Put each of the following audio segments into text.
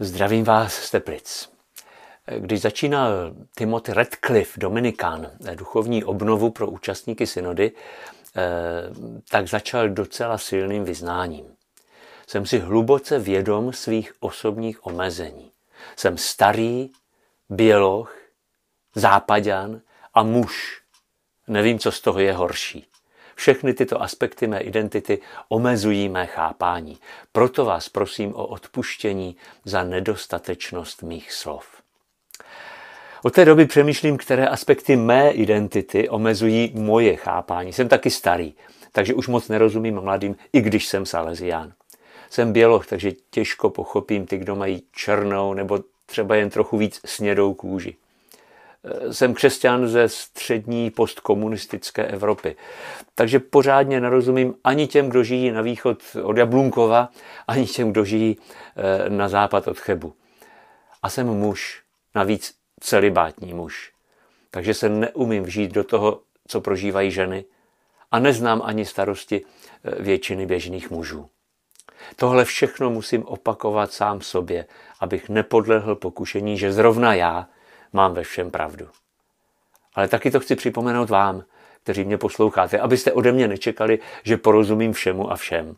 Zdravím vás z Teplic. Když začínal Timothy Radcliffe, Dominikán, duchovní obnovu pro účastníky synody, eh, tak začal docela silným vyznáním. Jsem si hluboce vědom svých osobních omezení. Jsem starý, běloch, západan a muž. Nevím, co z toho je horší. Všechny tyto aspekty mé identity omezují mé chápání. Proto vás prosím o odpuštění za nedostatečnost mých slov. Od té doby přemýšlím, které aspekty mé identity omezují moje chápání. Jsem taky starý, takže už moc nerozumím mladým, i když jsem salezián. Jsem běloch, takže těžko pochopím ty, kdo mají černou nebo třeba jen trochu víc snědou kůži. Jsem křesťan ze střední postkomunistické Evropy. Takže pořádně nerozumím ani těm, kdo žijí na východ od Jablunkova, ani těm, kdo žijí eh, na západ od Chebu. A jsem muž, navíc celibátní muž. Takže se neumím vžít do toho, co prožívají ženy a neznám ani starosti eh, většiny běžných mužů. Tohle všechno musím opakovat sám sobě, abych nepodlehl pokušení, že zrovna já mám ve všem pravdu. Ale taky to chci připomenout vám, kteří mě posloucháte, abyste ode mě nečekali, že porozumím všemu a všem.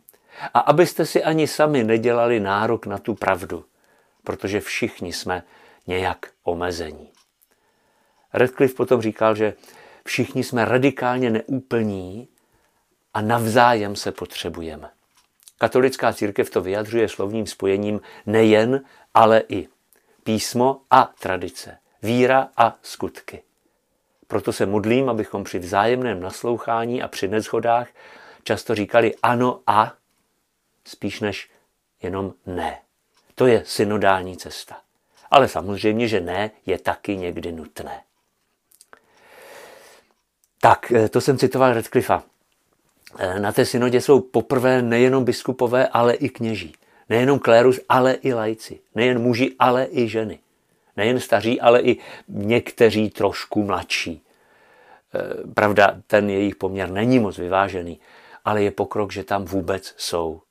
A abyste si ani sami nedělali nárok na tu pravdu, protože všichni jsme nějak omezení. Radcliffe potom říkal, že všichni jsme radikálně neúplní a navzájem se potřebujeme. Katolická církev to vyjadřuje slovním spojením nejen, ale i písmo a tradice, víra a skutky. Proto se modlím, abychom při vzájemném naslouchání a při nezhodách často říkali ano a spíš než jenom ne. To je synodální cesta. Ale samozřejmě, že ne, je taky někdy nutné. Tak, eh, to jsem citoval Redcliffa. Eh, na té synodě jsou poprvé nejenom biskupové, ale i kněží. Nejenom klérus, ale i lajci. Nejen muži, ale i ženy. Nejen staří, ale i někteří trošku mladší. Eh, pravda, ten jejich poměr není moc vyvážený, ale je pokrok, že tam vůbec jsou.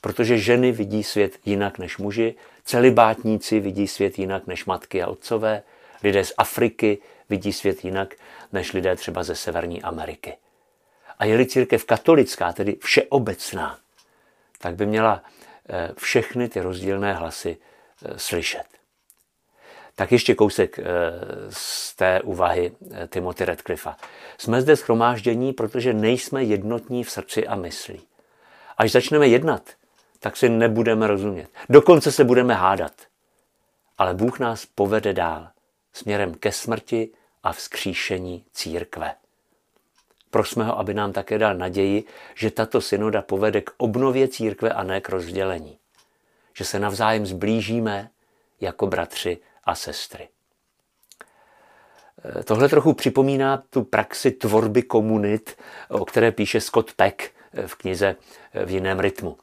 Protože ženy vidí svět jinak než muži, celibátníci vidí svět jinak než matky a otcové, lidé z Afriky vidí svět jinak než lidé třeba ze Severní Ameriky. A je-li církev katolická, tedy všeobecná, tak by měla eh, všechny ty rozdílné hlasy eh, slyšet. Tak ještě kousek eh, z té úvahy Timothy Radcliffa. Jsme zde schromáždění, protože nejsme jednotní v srdci a mysli. Až začneme jednat, tak si nebudeme rozumět. Dokonce se budeme hádat. Ale Bůh nás povede dál směrem ke smrti a vzkříšení církve. Prosme ho, aby nám také dal naději, že tato synoda povede k obnově církve a ne k rozdělení. Že se navzájem zblížíme jako bratři a sestry. Tohle trochu připomíná tu praxi tvorby komunit, o které píše Scott Peck v knize v jiném rytmu.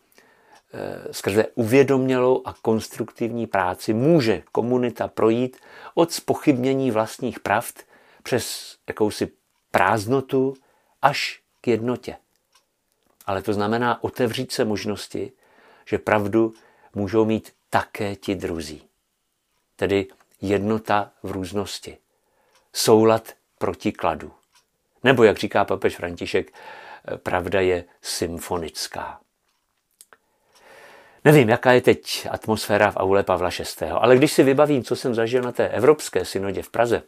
Eh, skrze uvědomělou a konstruktivní práci může komunita projít od spochybnění vlastních pravd přes jakousi prázdnotu až k jednotě. Ale to znamená otevřít se možnosti, že pravdu můžou mít také ti druzí. Tedy jednota v různosti. Soulad protikladu. Nebo, jak říká papež František, eh, pravda je symfonická. Nevím, jaká je teď atmosféra v aule Pavla VI., ale když si vybavím, co jsem zažil na té Evropské synodě v Praze,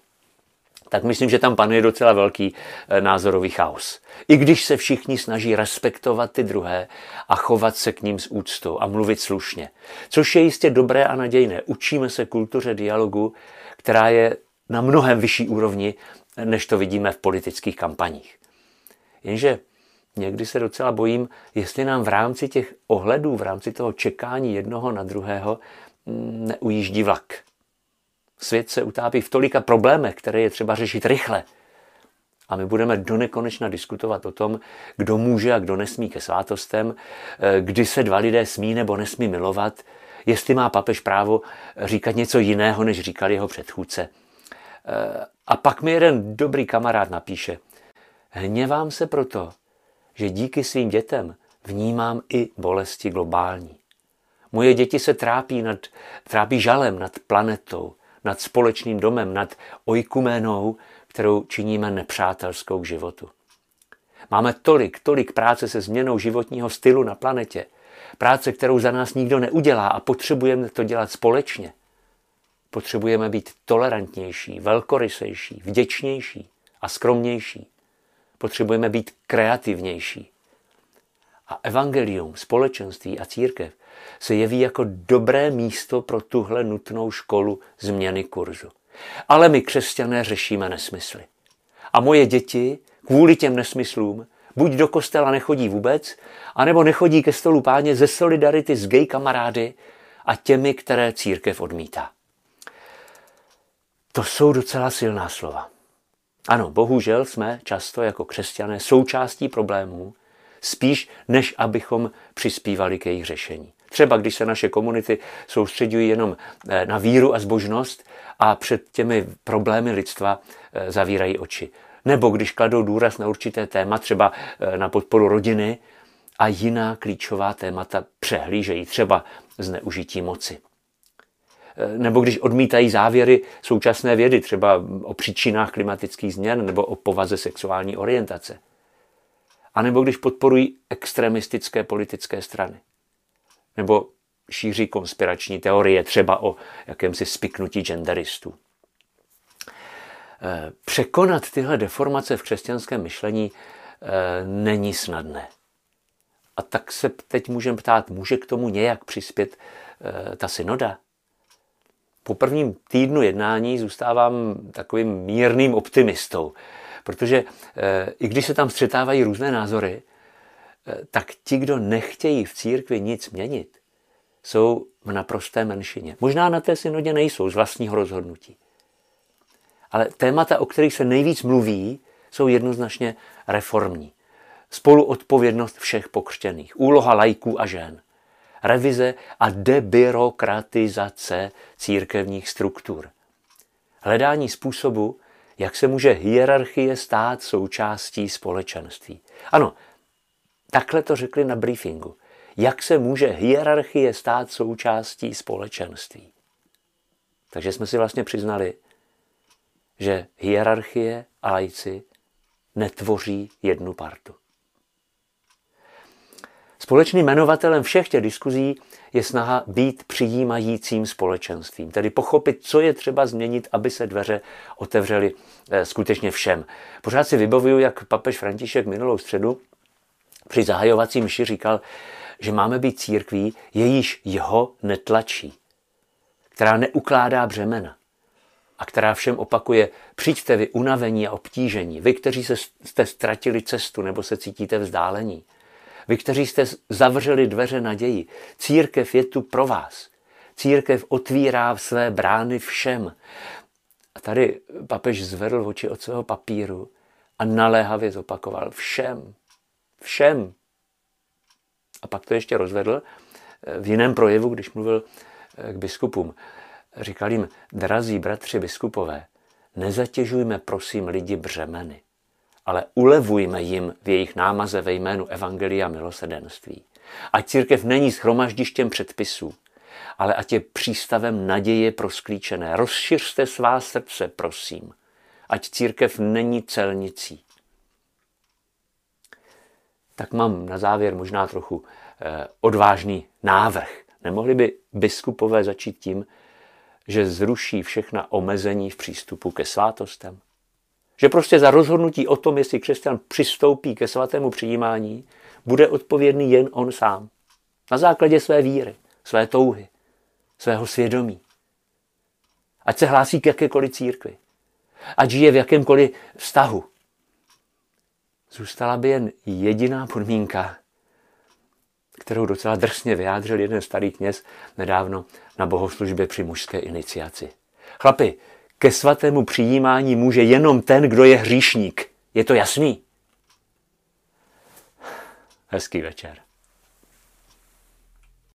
tak myslím, že tam panuje docela velký eh, názorový chaos. I když se všichni snaží respektovat ty druhé a chovat se k ním s úctou a mluvit slušně. Což je jistě dobré a nadějné. Učíme se kultuře dialogu, která je na mnohem vyšší úrovni, než to vidíme v politických kampaních. Jenže někdy se docela bojím, jestli nám v rámci těch ohledů, v rámci toho čekání jednoho na druhého mm, neujíždí vlak. Svět se utápí v tolika problémech, které je třeba řešit rychle. A my budeme do nekonečna diskutovat o tom, kdo může a kdo nesmí ke svátostem, eh, kdy se dva lidé smí nebo nesmí milovat, jestli má papež právo říkat něco jiného, než říkal jeho předchůdce. Eh, a pak mi jeden dobrý kamarád napíše, hněvám se proto, že díky svým dětem vnímám i bolesti globální. Moje děti se trápí, nad, trápí žalem nad planetou, nad společným domem, nad ojkuménou, kterou činíme nepřátelskou k životu. Máme tolik, tolik práce se změnou životního stylu na planetě. Práce, kterou za nás nikdo neudělá a potřebujeme to dělat společně. Potřebujeme být tolerantnější, velkorysejší, vděčnější a skromnější. Potřebujeme být kreativnější. A evangelium, společenství a církev se jeví jako dobré místo pro tuhle nutnou školu změny kurzu. Ale my křesťané řešíme nesmysly. A moje děti kvůli těm nesmyslům buď do kostela nechodí vůbec, anebo nechodí ke stolu páně ze solidarity s gay kamarády a těmi, které církev odmítá. To jsou docela silná slova. Ano, bohužel jsme často jako křesťané součástí problémů, spíš než abychom přispívali k jejich řešení. Třeba když se naše komunity soustředují jenom eh, na víru a zbožnost a před těmi problémy lidstva eh, zavírají oči. Nebo když kladou důraz na určité téma, třeba eh, na podporu rodiny a jiná klíčová témata přehlížejí, třeba zneužití moci. Nebo když odmítají závěry současné vědy, třeba o příčinách klimatických změn nebo o povaze sexuální orientace. A nebo když podporují extremistické politické strany nebo šíří konspirační teorie, třeba o jakémsi spiknutí genderistů. Eh, překonat tyhle deformace v křesťanském myšlení eh, není snadné. A tak se teď můžeme ptát, může k tomu nějak přispět eh, ta synoda? Po prvním týdnu jednání zůstávám takovým mírným optimistou, protože i když se tam střetávají různé názory, tak ti, kdo nechtějí v církvi nic měnit, jsou v naprosté menšině. Možná na té synodě nejsou z vlastního rozhodnutí. Ale témata, o kterých se nejvíc mluví, jsou jednoznačně reformní. Spoluodpovědnost všech pokřtěných, úloha lajků a žen, revize a debyrokratizace církevních struktur, hledání způsobu, jak se může hierarchie stát součástí společenství. Ano, takhle to řekli na briefingu. Jak se může hierarchie stát součástí společenství? Takže jsme si vlastně přiznali, že hierarchie a lajci netvoří jednu partu. Společným jmenovatelem všech těch diskuzí je snaha být přijímajícím společenstvím, tedy pochopit, co je třeba změnit, aby se dveře otevřely eh, skutečně všem. Pořád si vybavuju, jak papež František minulou středu při zahajovacím mši říkal, že máme být církví, jejíž jeho netlačí, která neukládá břemena a která všem opakuje, přijďte vy unavení a obtížení, vy, kteří se, jste ztratili cestu nebo se cítíte vzdálení, vy, kteří jste zavřeli dveře naději, církev je tu pro vás. Církev otvírá své brány všem. A tady papež zvedl oči od svého papíru a naléhavě zopakoval všem. Všem. A pak to ještě rozvedl v jiném projevu, když mluvil k biskupům. Říkal jim, drazí bratři biskupové, nezatěžujme prosím lidi břemeny, ale ulevujme jim v jejich námaze ve jménu Evangelia milosedenství. Ať církev není schromaždištěm předpisů, ale ať je přístavem naděje pro sklíčené. Rozšiřte svá srdce, prosím. Ať církev není celnicí. Tak mám na závěr možná trochu eh, odvážný návrh. Nemohli by biskupové začít tím, že zruší všechna omezení v přístupu ke svátostem? Že prostě za rozhodnutí o tom, jestli křesťan přistoupí ke svatému přijímání, bude odpovědný jen on sám. Na základě své víry, své touhy, svého svědomí. Ať se hlásí k jakékoliv církvi. Ať žije v jakémkoliv vztahu. Zůstala by jen jediná podmínka, kterou docela drsně vyjádřil jeden starý kněz nedávno na bohoslužbě při mužské iniciaci. Chlapi, ke svatému přijímání může jenom ten, kdo je hříšník. Je to jasný? Hezký večer.